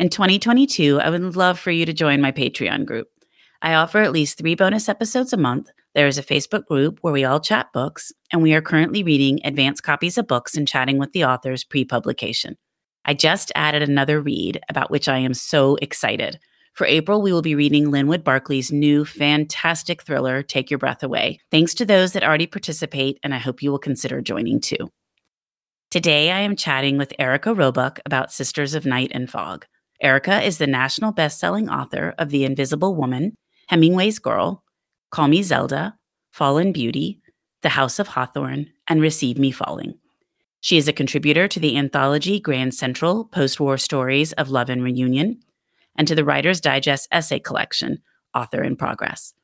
In 2022, I would love for you to join my Patreon group. I offer at least three bonus episodes a month. There is a Facebook group where we all chat books, and we are currently reading advanced copies of books and chatting with the authors pre publication. I just added another read about which I am so excited. For April, we will be reading Linwood Barclay's new fantastic thriller, Take Your Breath Away. Thanks to those that already participate, and I hope you will consider joining too. Today, I am chatting with Erika Robuck about Sisters of Night and Fog. Erika is the national best-selling author of The Invisible Woman, Hemingway's Girl, Call Me Zelda, Fallen Beauty, The House of Hawthorne, and Receive Me Falling. She is a contributor to the anthology Grand Central Post War Stories of Love and Reunion and to the Writer's Digest essay collection, Author in Progress.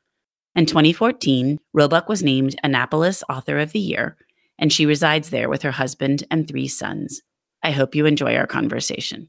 In 2014, Robuck was named Annapolis Author of the Year, and she resides there with her husband and three sons. I hope you enjoy our conversation.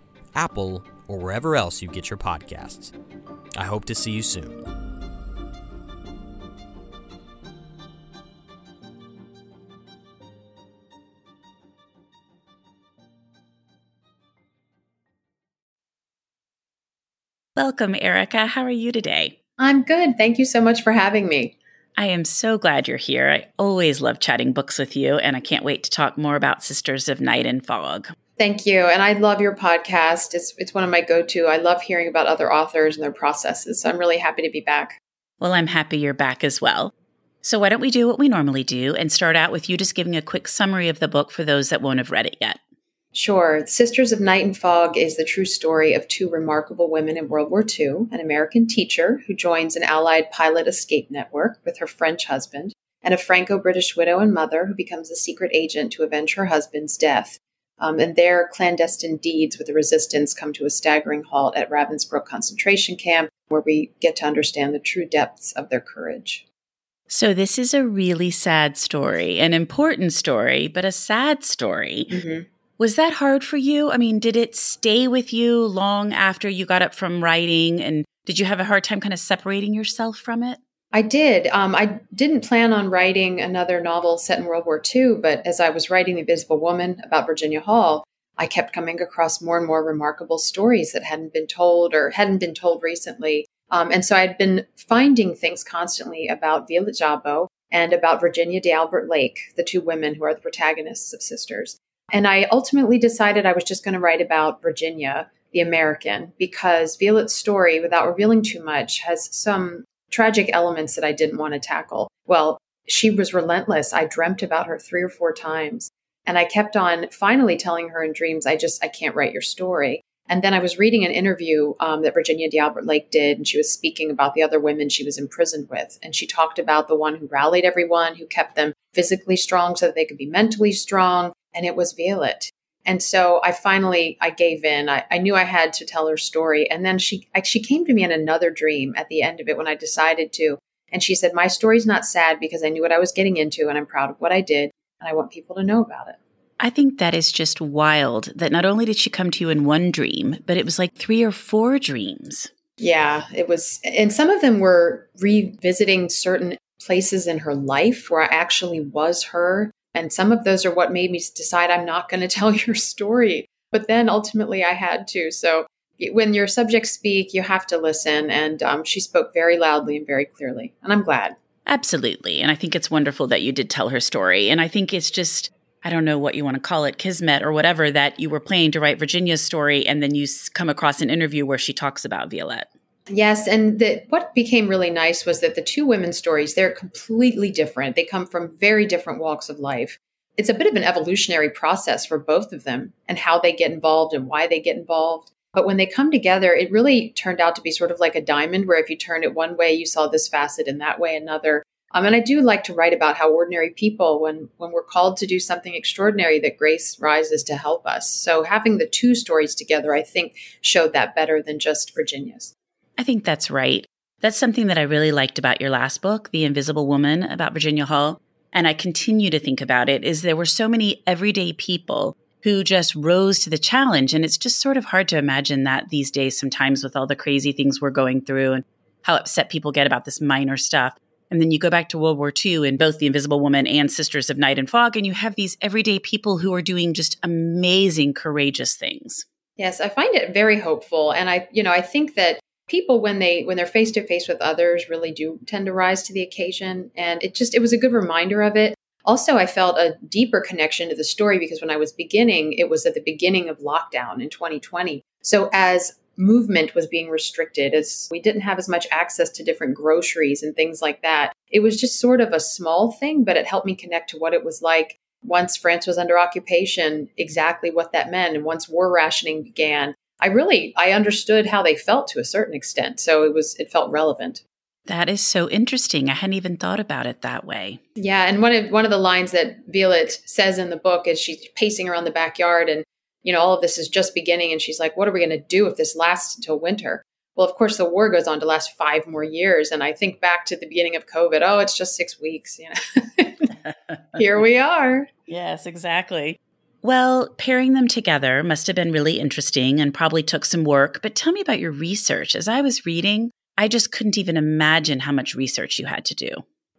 Apple, or wherever else you get your podcasts. I hope to see you soon. Welcome, Erika. How are you today? I'm good. Thank you so much for having me. I am so glad you're here. I always love chatting books with you, and I can't wait to talk more about Sisters of Night and Fog. Thank you. And I love your podcast. It's, it's one of my go to. I love hearing about other authors and their processes. So I'm really happy to be back. Well, I'm happy you're back as well. So, why don't we do what we normally do and start out with you just giving a quick summary of the book for those that won't have read it yet? Sure. Sisters of Night and Fog is the true story of two remarkable women in World War II an American teacher who joins an Allied pilot escape network with her French husband, and a Franco British widow and mother who becomes a secret agent to avenge her husband's death. Um, and their clandestine deeds with the resistance come to a staggering halt at Ravensbrück concentration camp, where we get to understand the true depths of their courage. So, this is a really sad story, an important story, but a sad story. Mm-hmm. Was that hard for you? I mean, did it stay with you long after you got up from writing? And did you have a hard time kind of separating yourself from it? I did. Um, I didn't plan on writing another novel set in World War II, but as I was writing The Invisible Woman about Virginia Hall, I kept coming across more and more remarkable stories that hadn't been told or hadn't been told recently. Um, and so I'd been finding things constantly about Violet Szabo and about Virginia d'Albert Lake, the two women who are the protagonists of Sisters. And I ultimately decided I was just going to write about Virginia, the American, because Violet's story, without revealing too much, has some tragic elements that I didn't want to tackle. Well, she was relentless. I dreamt about her three or four times. And I kept on finally telling her in dreams, I just, I can't write your story. And then I was reading an interview um, that Virginia D'Albert Lake did, and she was speaking about the other women she was imprisoned with. And she talked about the one who rallied everyone, who kept them physically strong so that they could be mentally strong, and it was Violet. And so I finally I gave in. I, I knew I had to tell her story. And then she I, she came to me in another dream at the end of it when I decided to. And she said, My story's not sad because I knew what I was getting into and I'm proud of what I did. and I want people to know about it. I think that is just wild that not only did she come to you in one dream, but it was like three or four dreams. Yeah, it was. And some of them were revisiting certain places in her life where I actually was her. And some of those are what made me decide I'm not going to tell your story. But then ultimately I had to. So when your subjects speak, you have to listen. And um, she spoke very loudly and very clearly. And I'm glad. Absolutely. And I think it's wonderful that you did tell her story. And I think it's just, I don't know what you want to call it, kismet or whatever, that you were planning to write Virginia's story and then you come across an interview where she talks about Violette. Yes, and the, what became really nice was that the two women's stories, they're completely different. They come from very different walks of life. It's a bit of an evolutionary process for both of them and how they get involved and why they get involved. But when they come together, it really turned out to be sort of like a diamond where if you turn it one way, you saw this facet and that way another. Um, and I do like to write about how ordinary people, when when we're called to do something extraordinary, that grace rises to help us. So having the two stories together, I think, showed that better than just Virginia's. I think that's right. That's something that I really liked about your last book, The Invisible Woman, about Virginia Hall. And I continue to think about it is there were so many everyday people who just rose to the challenge. And it's just sort of hard to imagine that these days, sometimes with all the crazy things we're going through and how upset people get about this minor stuff. And then you go back to World War II in both The Invisible Woman and Sisters of Night and Fog, and you have these everyday people who are doing just amazing, courageous things. Yes, I find it very hopeful. And I, you know, I think that people when they when they're face to face with others really do tend to rise to the occasion. And it just it was a good reminder of it. Also i felt a deeper connection to the story because when i was beginning it was at the beginning of lockdown in 2020 so as movement was being restricted as we didn't have as much access to different groceries and things like that it was just sort of a small thing but it helped me connect to what it was like once france was under occupation exactly what that meant. And once war rationing began I really I understood how they felt to a certain extent. So it was it felt relevant. That is so interesting. I hadn't even thought about it that way. Yeah, and one of one of the lines that Violet says in the book is she's pacing around the backyard and you know all of this is just beginning and she's like what are we going to do if this lasts until winter? Well, of course the war goes on to last 5 more years and I think back to the beginning of COVID, oh, it's just 6 weeks, you know. Here we are. Yes, exactly. Well, pairing them together must have been really interesting and probably took some work, but tell me about your research. As I was reading, I just couldn't even imagine how much research you had to do.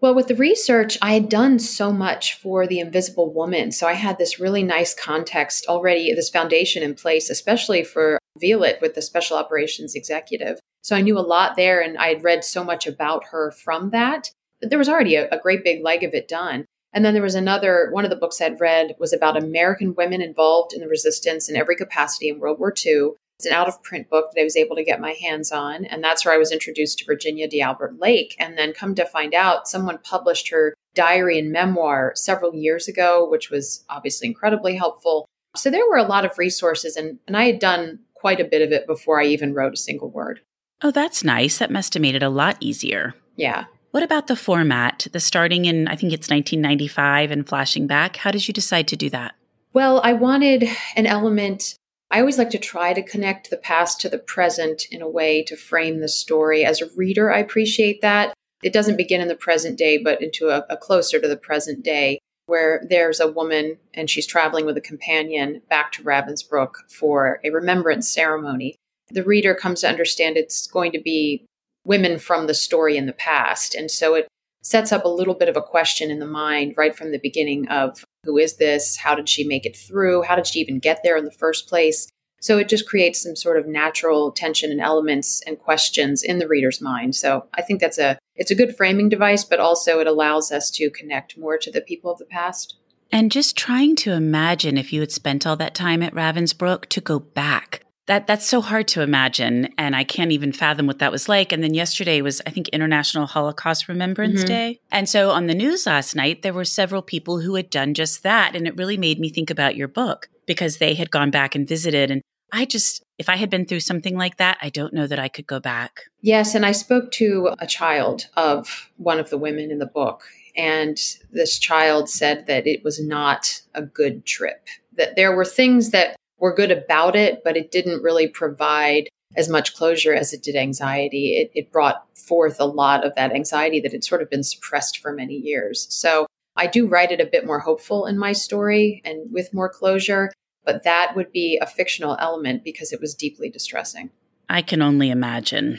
Well, with the research, I had done so much for The Invisible Woman. So I had this really nice context already, this foundation in place, especially for Violette with the Special Operations Executive. So I knew a lot there and I had read so much about her from that. But There was already a, a great big leg of it done. And then there was another, one of the books I'd read was about American women involved in the resistance in every capacity in World War II. It's an out of print book that I was able to get my hands on. And that's where I was introduced to Virginia d'Albert Lake. And then come to find out, someone published her diary and memoir several years ago, which was obviously incredibly helpful. So there were a lot of resources, and, and I had done quite a bit of it before I even wrote a single word. Oh, that's nice. That must have made it a lot easier. Yeah. What about the format, the starting in, I think it's 1995 and flashing back? How did you decide to do that? Well, I wanted an element. I always like to try to connect the past to the present in a way to frame the story. As a reader, I appreciate that. It doesn't begin in the present day, but into a, a closer to the present day where there's a woman and she's traveling with a companion back to Ravensbrück for a remembrance ceremony. The reader comes to understand it's going to be women from the story in the past. And so it sets up a little bit of a question in the mind right from the beginning of who is this? How did she make it through? How did she even get there in the first place? So it just creates some sort of natural tension and elements and questions in the reader's mind. So I think that's a it's a good framing device, but also it allows us to connect more to the people of the past. And just trying to imagine if you had spent all that time at Ravensbrück to go back that that's so hard to imagine and i can't even fathom what that was like. And then yesterday was i think international holocaust remembrance mm-hmm. day. And so on the news last night there were several people who had done just that and it really made me think about your book because they had gone back and visited and i just if i had been through something like that i don't know that i could go back. Yes and i spoke to a child of one of the women in the book and this child said that it was not a good trip that there were things that were good about it, but it didn't really provide as much closure as it did anxiety. It, it brought forth a lot of that anxiety that had sort of been suppressed for many years. So I do write it a bit more hopeful in my story and with more closure, but that would be a fictional element because it was deeply distressing. I can only imagine.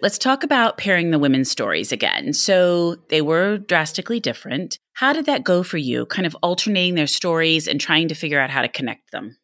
Let's talk about pairing the women's stories again. So they were drastically different. How did that go for you, kind of alternating their stories and trying to figure out how to connect them?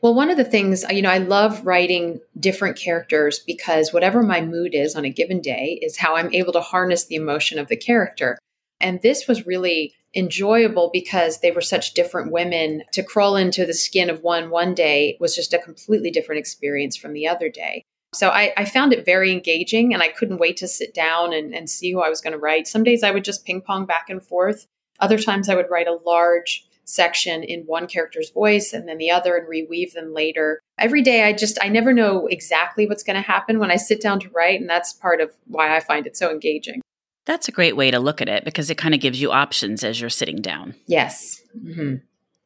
Well, one of the things, you know, I love writing different characters because whatever my mood is on a given day is how I'm able to harness the emotion of the character. And this was really enjoyable because they were such different women. To crawl into the skin of one one day was just a completely different experience from the other day. So I, I found it very engaging and I couldn't wait to sit down and, and see who I was going to write. Some days I would just ping pong back and forth. Other times I would write a large section in one character's voice and then the other and reweave them later. Every day I just I never know exactly what's going to happen when I sit down to write and that's part of why I find it so engaging. That's a great way to look at it because it kind of gives you options as you're sitting down. Yes. Mm-hmm.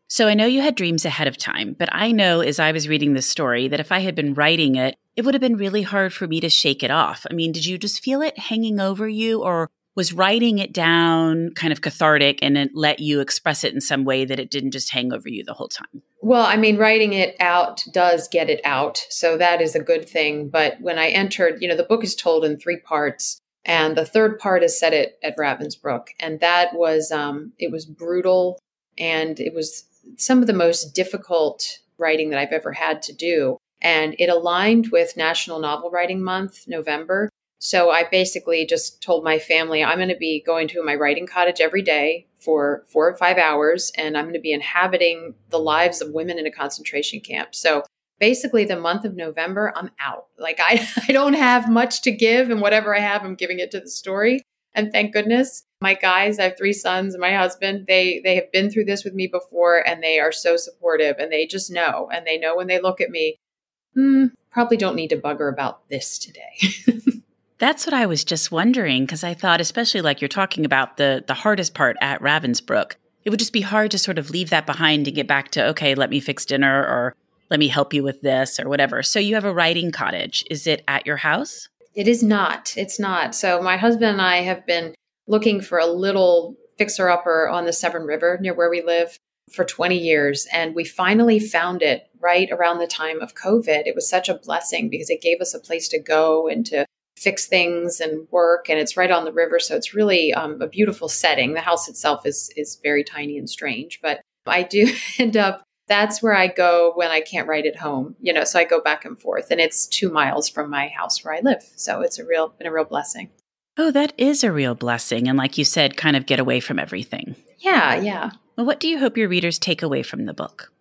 So I know you had dreams ahead of time, but I know as I was reading this story that if I had been writing it, it would have been really hard for me to shake it off. I mean, did you just feel it hanging over you or was writing it down kind of cathartic and it let you express it in some way that it didn't just hang over you the whole time? Well, I mean, writing it out does get it out. So that is a good thing. But when I entered, you know, the book is told in three parts. And the third part is set at, at Ravensbrück. And that was, um, it was brutal and it was some of the most difficult writing that I've ever had to do. And it aligned with National Novel Writing Month, November. So I basically just told my family I'm going to be going to my writing cottage every day for four or five hours, and I'm going to be inhabiting the lives of women in a concentration camp. So basically, the month of November, I'm out. Like I, I don't have much to give, and whatever I have, I'm giving it to the story. And thank goodness, my guys, I have three sons and my husband, they they have been through this with me before, and they are so supportive, and they just know, and they know when they look at me, hmm, probably don't need to bugger about this today. That's what I was just wondering because I thought, especially like you're talking about the the hardest part at Ravensbrück, it would just be hard to sort of leave that behind and get back to okay, let me fix dinner or let me help you with this or whatever. So you have a writing cottage. Is it at your house? It is not. It's not. So my husband and I have been looking for a little fixer upper on the Severn River near where we live for 20 years and we finally found it right around the time of COVID. It was such a blessing because it gave us a place to go and to fix things and work and it's right on the river so it's really um, a beautiful setting. The house itself is is very tiny and strange but i do end up that's where i go when i can't write at home you know so i go back and forth and it's two miles from my house where i live so it's a real been a real blessing. Oh that is a real blessing and like you said kind of get away from everything. Yeah yeah. Well what do you hope your readers take away from the book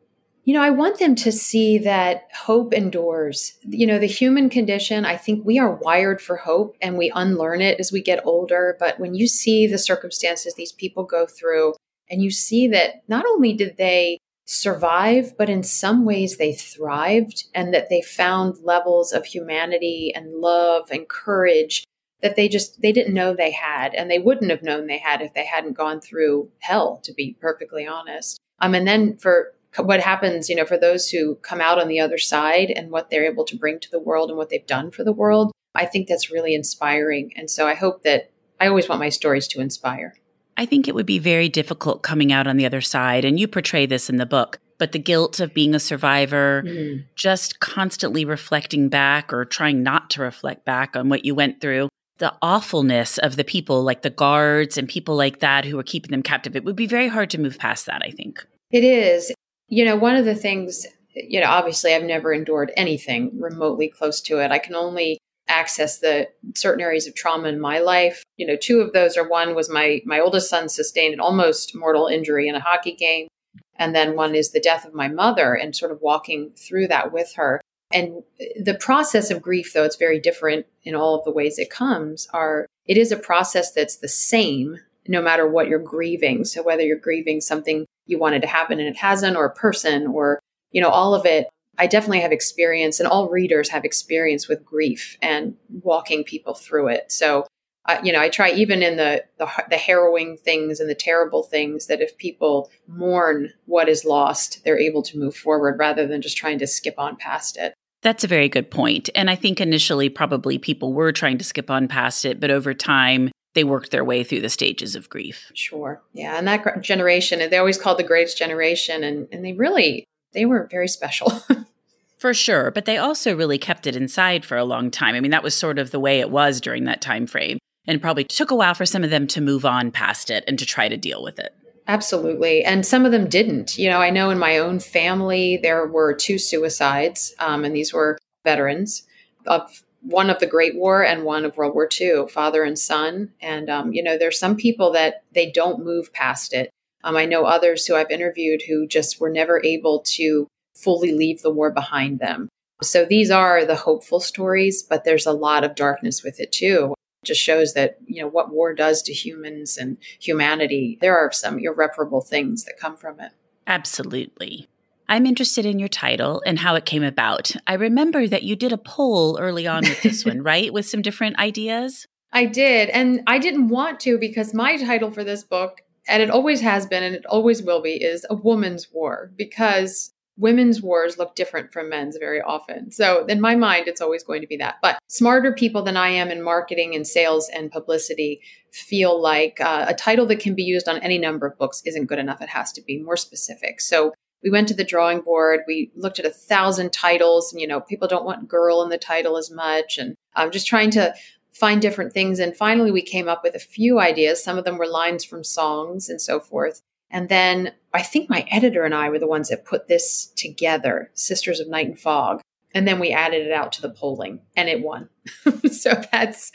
you know, I want them to see that hope endures. You know, the human condition, I think we are wired for hope and we unlearn it as we get older. But when you see the circumstances these people go through, and you see that not only did they survive, but in some ways they thrived and that they found levels of humanity and love and courage that they just they didn't know they had and they wouldn't have known they had if they hadn't gone through hell to be perfectly honest um and then for what happens, you know, for those who come out on the other side and what they're able to bring to the world and what they've done for the world, I think that's really inspiring. And so I hope that I always want my stories to inspire. I think it would be very difficult coming out on the other side, and you portray this in the book, but the guilt of being a survivor, mm. just constantly reflecting back or trying not to reflect back on what you went through, the awfulness of the people like the guards and people like that who were keeping them captive. It would be very hard to move past that, I think. It is. You know, one of the things, you know, obviously I've never endured anything remotely close to it. I can only access the certain areas of trauma in my life. You know, two of those are one was my my oldest son sustained an almost mortal injury in a hockey game, and then one is the death of my mother and sort of walking through that with her. And the process of grief, though it's very different in all of the ways it comes, are it is a process that's the same no matter what you're grieving. So whether you're grieving something you wanted to happen and it hasn't, or a person, or, you know, all of it. I definitely have experience, and all readers have experience with grief and walking people through it. So, uh, you know, I try even in the, the the harrowing things and the terrible things that if people mourn what is lost, they're able to move forward rather than just trying to skip on past it. That's a very good point. And I think initially, probably people were trying to skip on past it, but over time, they worked their way through the stages of grief. Sure. Yeah. And that generation, they always called the greatest generation, and, and they really, they were very special. for sure. But they also really kept it inside for a long time. I mean, that was sort of the way it was during that time frame. And probably took a while for some of them to move on past it and to try to deal with it. Absolutely. And some of them didn't. You know, I know in my own family, there were two suicides, um, and these were veterans of one of the Great War and one of World War II, father and son. And, um, you know, there's some people that they don't move past it. Um, I know others who I've interviewed who just were never able to fully leave the war behind them. So these are the hopeful stories, but there's a lot of darkness with it too. It just shows that, you know, what war does to humans and humanity. There are some irreparable things that come from it. Absolutely. I'm interested in your title and how it came about. I remember that you did a poll early on with this one, right? With some different ideas? I did. And I didn't want to because my title for this book, and it always has been and it always will be, is A Woman's War because women's wars look different from men's very often. So in my mind, it's always going to be that. But smarter people than I am in marketing and sales and publicity feel like uh, a title that can be used on any number of books isn't good enough. It has to be more specific. So we went to the drawing board. We looked at a thousand titles, and you know, people don't want girl in the title as much, and I'm just trying to find different things. And finally, we came up with a few ideas. Some of them were lines from songs and so forth. And then I think my editor and I were the ones that put this together, Sisters of Night and Fog. And then we added it out to the polling, and it won. so that's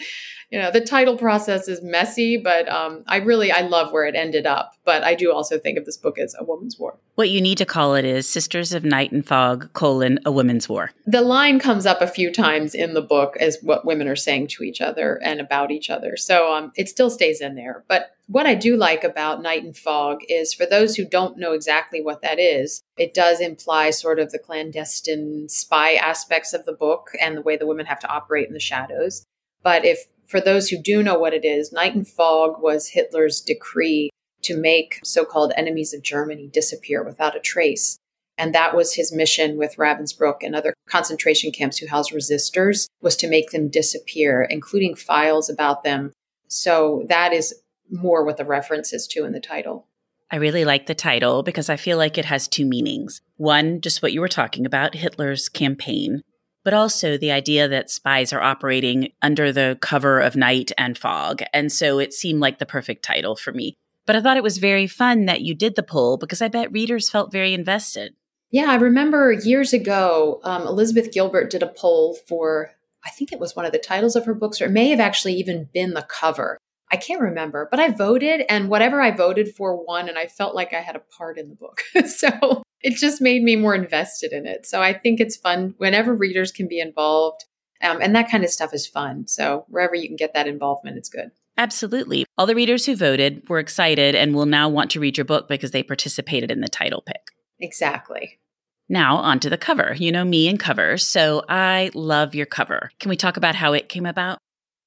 you know the title process is messy but um, i really i love where it ended up but i do also think of this book as a woman's war. What you need to call it is sisters of night and fog colon a women's war. The line comes up a few times in the book as what women are saying to each other and about each other. So um, it still stays in there. But what I do like about Night and Fog is for those who don't know exactly what that is, it does imply sort of the clandestine spy aspects of the book and the way the women have to operate in the shadows. But if for those who do know what it is, Night and Fog was Hitler's decree to make so called enemies of Germany disappear without a trace. And that was his mission with Ravensbrück and other concentration camps who housed resistors was to make them disappear, including files about them. So that is more what the reference is to in the title. I really like the title because I feel like it has two meanings. One, just what you were talking about, Hitler's campaign, but also the idea that spies are operating under the cover of night and fog. And so it seemed like the perfect title for me. But I thought it was very fun that you did the poll because I bet readers felt very invested. Yeah, I remember years ago, um, Elizabeth Gilbert did a poll for, I think it was one of the titles of her books, or it may have actually even been the cover. I can't remember, but I voted and whatever I voted for won, and I felt like I had a part in the book. so it just made me more invested in it. So I think it's fun whenever readers can be involved. Um, and that kind of stuff is fun. So wherever you can get that involvement, it's good. Absolutely. All the readers who voted were excited and will now want to read your book because they participated in the title pick. Exactly. Now, on to the cover. You know me and covers, so I love your cover. Can we talk about how it came about?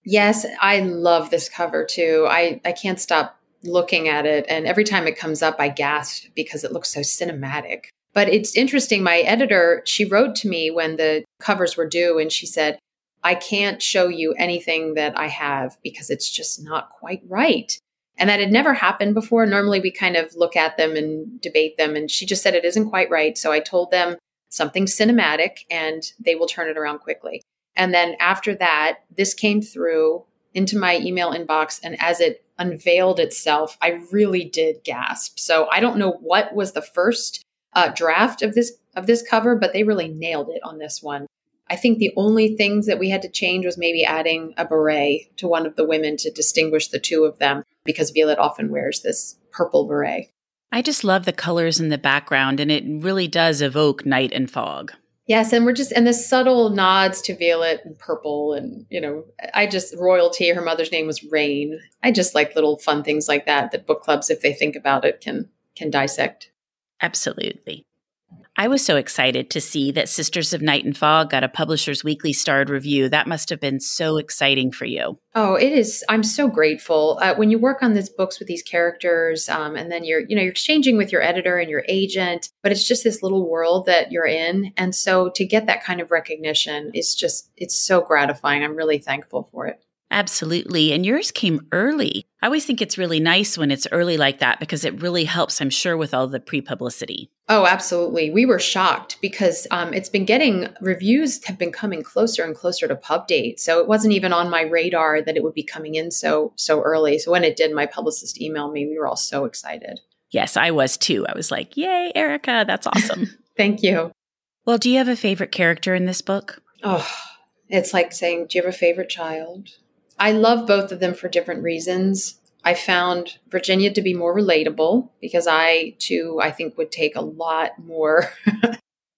Yes, I love this cover too. I, I can't stop looking at it. And every time it comes up, I gasp because it looks so cinematic. But it's interesting. My editor, she wrote to me when the covers were due and she said, I can't show you anything that I have because it's just not quite right. And that had never happened before. Normally we kind of look at them and debate them. And she just said it isn't quite right. So I told them something cinematic and they will turn it around quickly. And then after that, this came through into my email inbox. And as it unveiled itself, I really did gasp. So I don't know what was the first uh, draft of this of this cover, but they really nailed it on this one. I think the only things that we had to change was maybe adding a beret to one of the women to distinguish the two of them because Violet often wears this purple beret. I just love the colors in the background and it really does evoke night and fog. Yes, and we're just and the subtle nods to violet and purple, and you know, I just royalty. Her mother's name was Reine. I just like little fun things like that that book clubs, if they think about it, can can dissect. Absolutely. I was so excited to see that Sisters of Night and Fog got a Publishers Weekly starred review. That must have been so exciting for you. Oh, it is. I'm so grateful. Uh, when you work on these books with these characters, um, and then you're, you know, you're exchanging with your editor and your agent, but it's just this little world that you're in, and so to get that kind of recognition is just, it's so gratifying. I'm really thankful for it. Absolutely. And yours came early. I always think it's really nice when it's early like that because it really helps, I'm sure, with all the pre publicity. Oh, absolutely. We were shocked because um, it's been getting reviews have been coming closer and closer to pub date. So it wasn't even on my radar that it would be coming in so so early. So when it did, my publicist emailed me. We were all so excited. Yes, I was too. I was like, "Yay, Erika! That's awesome." Thank you. Well, do you have a favorite character in this book? Oh, it's like saying, "Do you have a favorite child?" I love both of them for different reasons. I found Virginia to be more relatable because I too, I think, would take a lot more.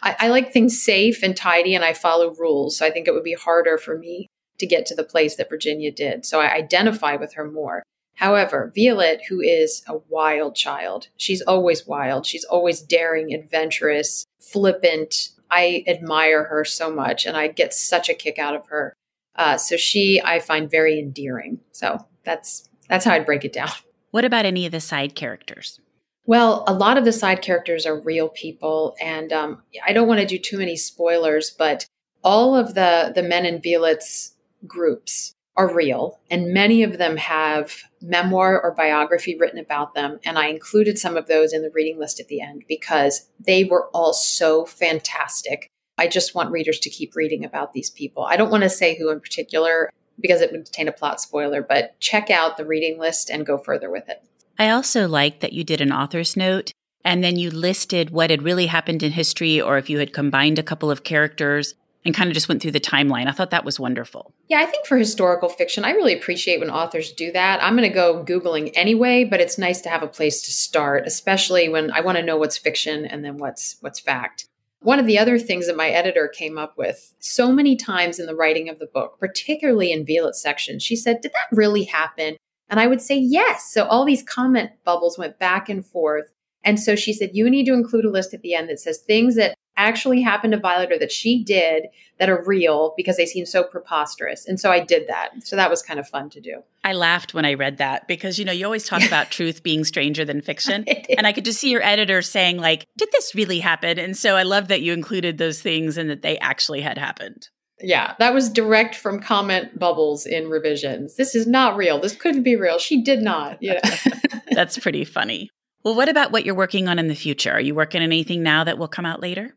I, I, like things safe and tidy and I follow rules. So I think it would be harder for me to get to the place that Virginia did. So I identify with her more. However, Violet, who is a wild child, she's always wild. She's always daring, adventurous, flippant. I admire her so much and I get such a kick out of her. Uh, so she, I find very endearing. So that's that's how I'd break it down. What about any of the side characters? Well, a lot of the side characters are real people, and um, I don't want to do too many spoilers, but all of the the men in Violet's groups are real, and many of them have memoir or biography written about them. And I included some of those in the reading list at the end because they were all so fantastic. I just want readers to keep reading about these people. I don't want to say who in particular because it would contain a plot spoiler, but check out the reading list and go further with it. I also like that you did an author's note and then you listed what had really happened in history or if you had combined a couple of characters and kind of just went through the timeline. I thought that was wonderful. Yeah, I think for historical fiction, I really appreciate when authors do that. I'm going to go Googling anyway, but it's nice to have a place to start, especially when I want to know what's fiction and then what's what's fact. One of the other things that my editor came up with so many times in the writing of the book, particularly in Violet's section, she said, Did that really happen? And I would say, Yes. So all these comment bubbles went back and forth. And so she said, You need to include a list at the end that says things that actually happened to Violet or that she did that are real because they seem so preposterous. And so I did that. So that was kind of fun to do. I laughed when I read that because you know, you always talk about truth being stranger than fiction. and I could just see your editor saying like, "Did this really happen?" And so I love that you included those things and that they actually had happened. Yeah, that was direct from comment bubbles in revisions. This is not real. This couldn't be real. She did not. Yeah. That's pretty funny. Well, what about what you're working on in the future? Are you working on anything now that will come out later?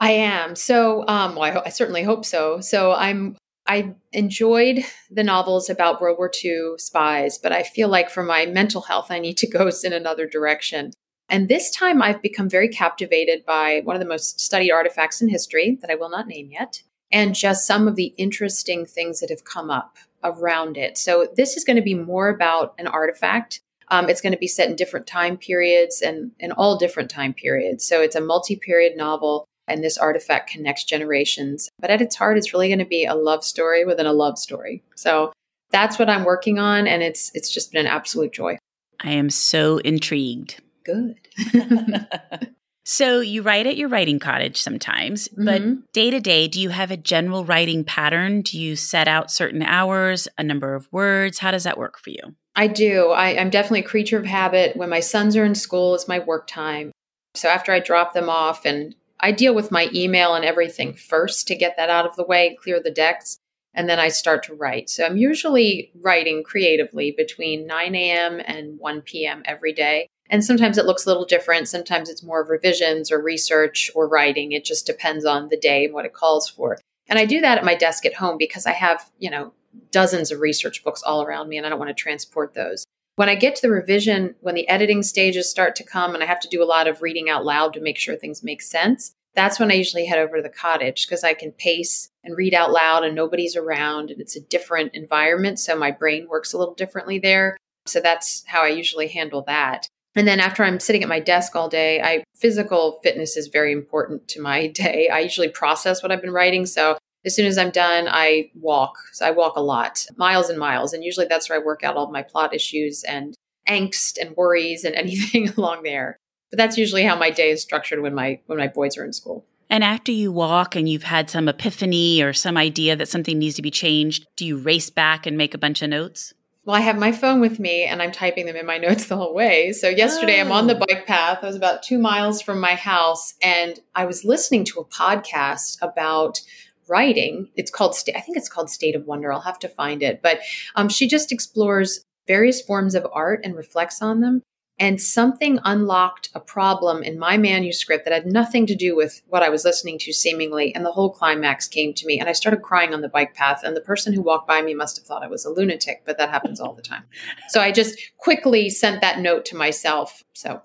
I am. So, um, well, I, ho- I certainly hope so. So, I'm. I enjoyed the novels about World War II spies, but I feel like for my mental health, I need to go in another direction. And this time, I've become very captivated by one of the most studied artifacts in history that I will not name yet, and just some of the interesting things that have come up around it. So, this is going to be more about an artifact. Um, it's going to be set in different time periods and in all different time periods. So, it's a multi period novel and this artifact connects generations. But at its heart, it's really going to be a love story within a love story. So that's what I'm working on, and it's it's just been an absolute joy. I am so intrigued. Good. so you write at your writing cottage sometimes, but mm-hmm. day to day, do you have a general writing pattern? Do you set out certain hours, a number of words? How does that work for you? I do. I, I'm definitely a creature of habit. When my sons are in school, it's my work time. So after I drop them off and I deal with my email and everything first to get that out of the way, clear the decks, and then I start to write. So I'm usually writing creatively between 9 a.m. and 1 p.m. every day. And sometimes it looks a little different. Sometimes it's more of revisions or research or writing. It just depends on the day and what it calls for. And I do that at my desk at home because I have, you know, dozens of research books all around me and I don't want to transport those. When I get to the revision, when the editing stages start to come and I have to do a lot of reading out loud to make sure things make sense, that's when I usually head over to the cottage because I can pace and read out loud and nobody's around and it's a different environment. So my brain works a little differently there. So that's how I usually handle that. And then after I'm sitting at my desk all day, I physical fitness is very important to my day. I usually process what I've been writing. So as soon as I'm done, I walk. So I walk a lot, miles and miles. And usually that's where I work out all my plot issues and angst and worries and anything along there. But that's usually how my day is structured when my when my boys are in school. And after you walk and you've had some epiphany or some idea that something needs to be changed, do you race back and make a bunch of notes? Well, I have my phone with me and I'm typing them in my notes the whole way. So yesterday oh. I'm on the oh. bike path. I was about two miles from my house and I was listening to a podcast about writing. It's called, I think it's called State of Wonder. I'll have to find it. But um, she just explores various forms of art and reflects on them. And something unlocked a problem in my manuscript that had nothing to do with what I was listening to, seemingly. And the whole climax came to me. And I started crying on the bike path. And the person who walked by me must have thought I was a lunatic, but that happens all the time. So I just quickly sent that note to myself. So.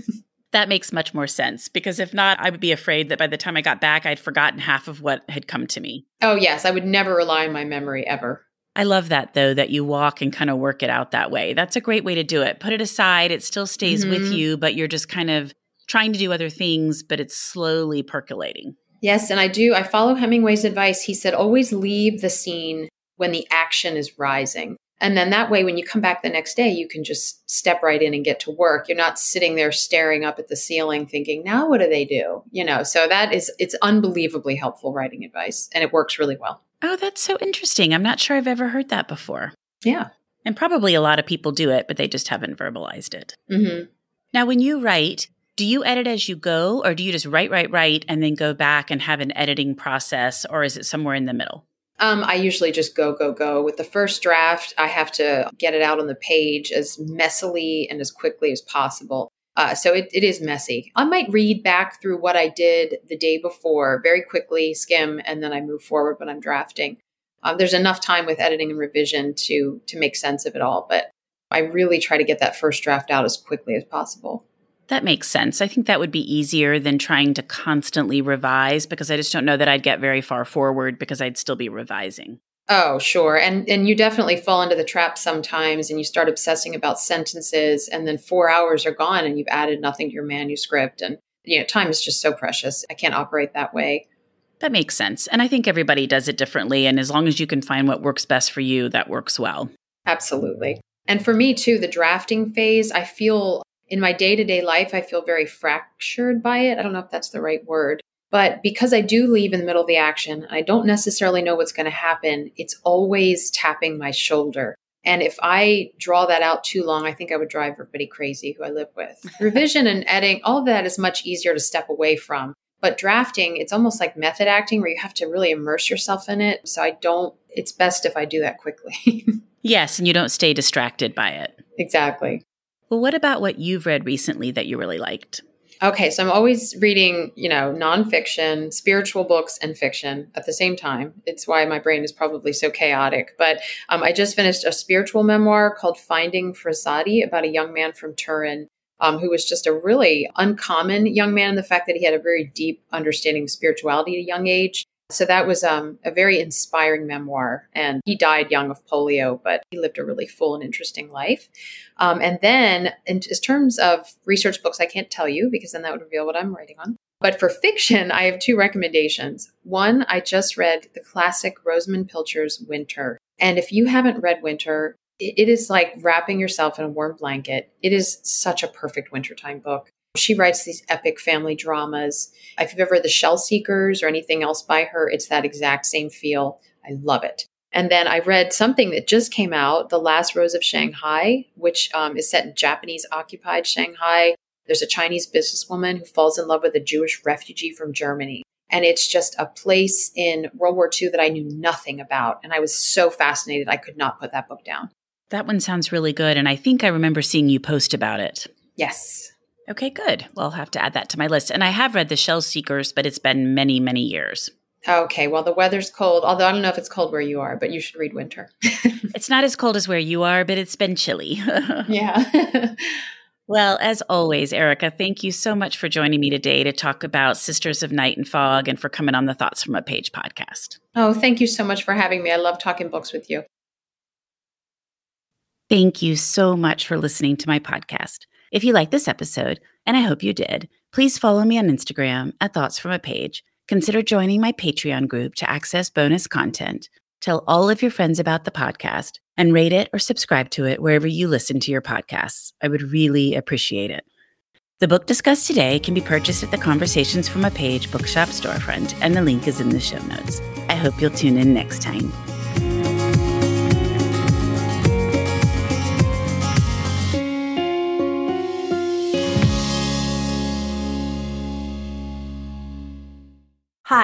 that makes much more sense because if not, I would be afraid that by the time I got back, I'd forgotten half of what had come to me. Oh, yes. I would never rely on my memory ever. I love that though, that you walk and kind of work it out that way. That's a great way to do it. Put it aside, it still stays mm-hmm. with you, but you're just kind of trying to do other things, but it's slowly percolating. Yes, and I do. I follow Hemingway's advice. He said, always leave the scene when the action is rising. And then that way, when you come back the next day, you can just step right in and get to work. You're not sitting there staring up at the ceiling thinking, now what do they do? You know, so that is, it's unbelievably helpful writing advice and it works really well. Oh, that's so interesting. I'm not sure I've ever heard that before. Yeah. And probably a lot of people do it, but they just haven't verbalized it. Mm-hmm. Now, when you write, do you edit as you go, or do you just write, write, write, and then go back and have an editing process, or is it somewhere in the middle? Um, I usually just go, go, go. With the first draft, I have to get it out on the page as messily and as quickly as possible. Uh, so it, it is messy. I might read back through what I did the day before very quickly, skim, and then I move forward when I'm drafting. Um, there's enough time with editing and revision to to make sense of it all, but I really try to get that first draft out as quickly as possible. That makes sense. I think that would be easier than trying to constantly revise because I just don't know that I'd get very far forward because I'd still be revising. Oh, sure. And and you definitely fall into the trap sometimes and you start obsessing about sentences and then 4 hours are gone and you've added nothing to your manuscript and you know, time is just so precious. I can't operate that way. That makes sense. And I think everybody does it differently and as long as you can find what works best for you, that works well. Absolutely. And for me too, the drafting phase, I feel in my day-to-day life, I feel very fractured by it. I don't know if that's the right word. But because I do leave in the middle of the action, I don't necessarily know what's going to happen, it's always tapping my shoulder. And if I draw that out too long, I think I would drive everybody crazy who I live with. Revision and editing, all of that is much easier to step away from. But drafting, it's almost like method acting where you have to really immerse yourself in it. So I don't, it's best if I do that quickly. yes, and you don't stay distracted by it. Exactly. Well, what about what you've read recently that you really liked? Okay, so I'm always reading, you know, nonfiction, spiritual books, and fiction at the same time. It's why my brain is probably so chaotic. But um, I just finished a spiritual memoir called Finding Frassati about a young man from Turin um, who was just a really uncommon young man in the fact that he had a very deep understanding of spirituality at a young age. So that was um, a very inspiring memoir. And he died young of polio, but he lived a really full and interesting life. Um, and then, in terms of research books, I can't tell you because then that would reveal what I'm writing on. But for fiction, I have two recommendations. One, I just read the classic Rosamunde Pilcher's Winter. And if you haven't read Winter, it is like wrapping yourself in a warm blanket. It is such a perfect wintertime book. She writes these epic family dramas. If you've ever read The Shell Seekers or anything else by her, it's that exact same feel. I love it. And then I read something that just came out, The Last Rose of Shanghai, which um, is set in Japanese occupied Shanghai. There's a Chinese businesswoman who falls in love with a Jewish refugee from Germany. And it's just a place in World War II that I knew nothing about. And I was so fascinated, I could not put that book down. That one sounds really good. And I think I remember seeing you post about it. Yes. Okay, good. Well, I'll have to add that to my list. And I have read The Shell Seekers, but it's been many, many years. Okay, well, the weather's cold, although I don't know if it's cold where you are, but you should read Winter. it's not as cold as where you are, but it's been chilly. yeah. well, as always, Erika, thank you so much for joining me today to talk about Sisters of Night and Fog and for coming on the Thoughts from a Page podcast. Oh, thank you so much for having me. I love talking books with you. Thank you so much for listening to my podcast. If you liked this episode, and I hope you did, please follow me on Instagram at Thoughts from a Page. Consider joining my Patreon group to access bonus content. Tell all of your friends about the podcast and rate it or subscribe to it wherever you listen to your podcasts. I would really appreciate it. The book discussed today can be purchased at the Conversations from a Page bookshop storefront, and the link is in the show notes. I hope you'll tune in next time.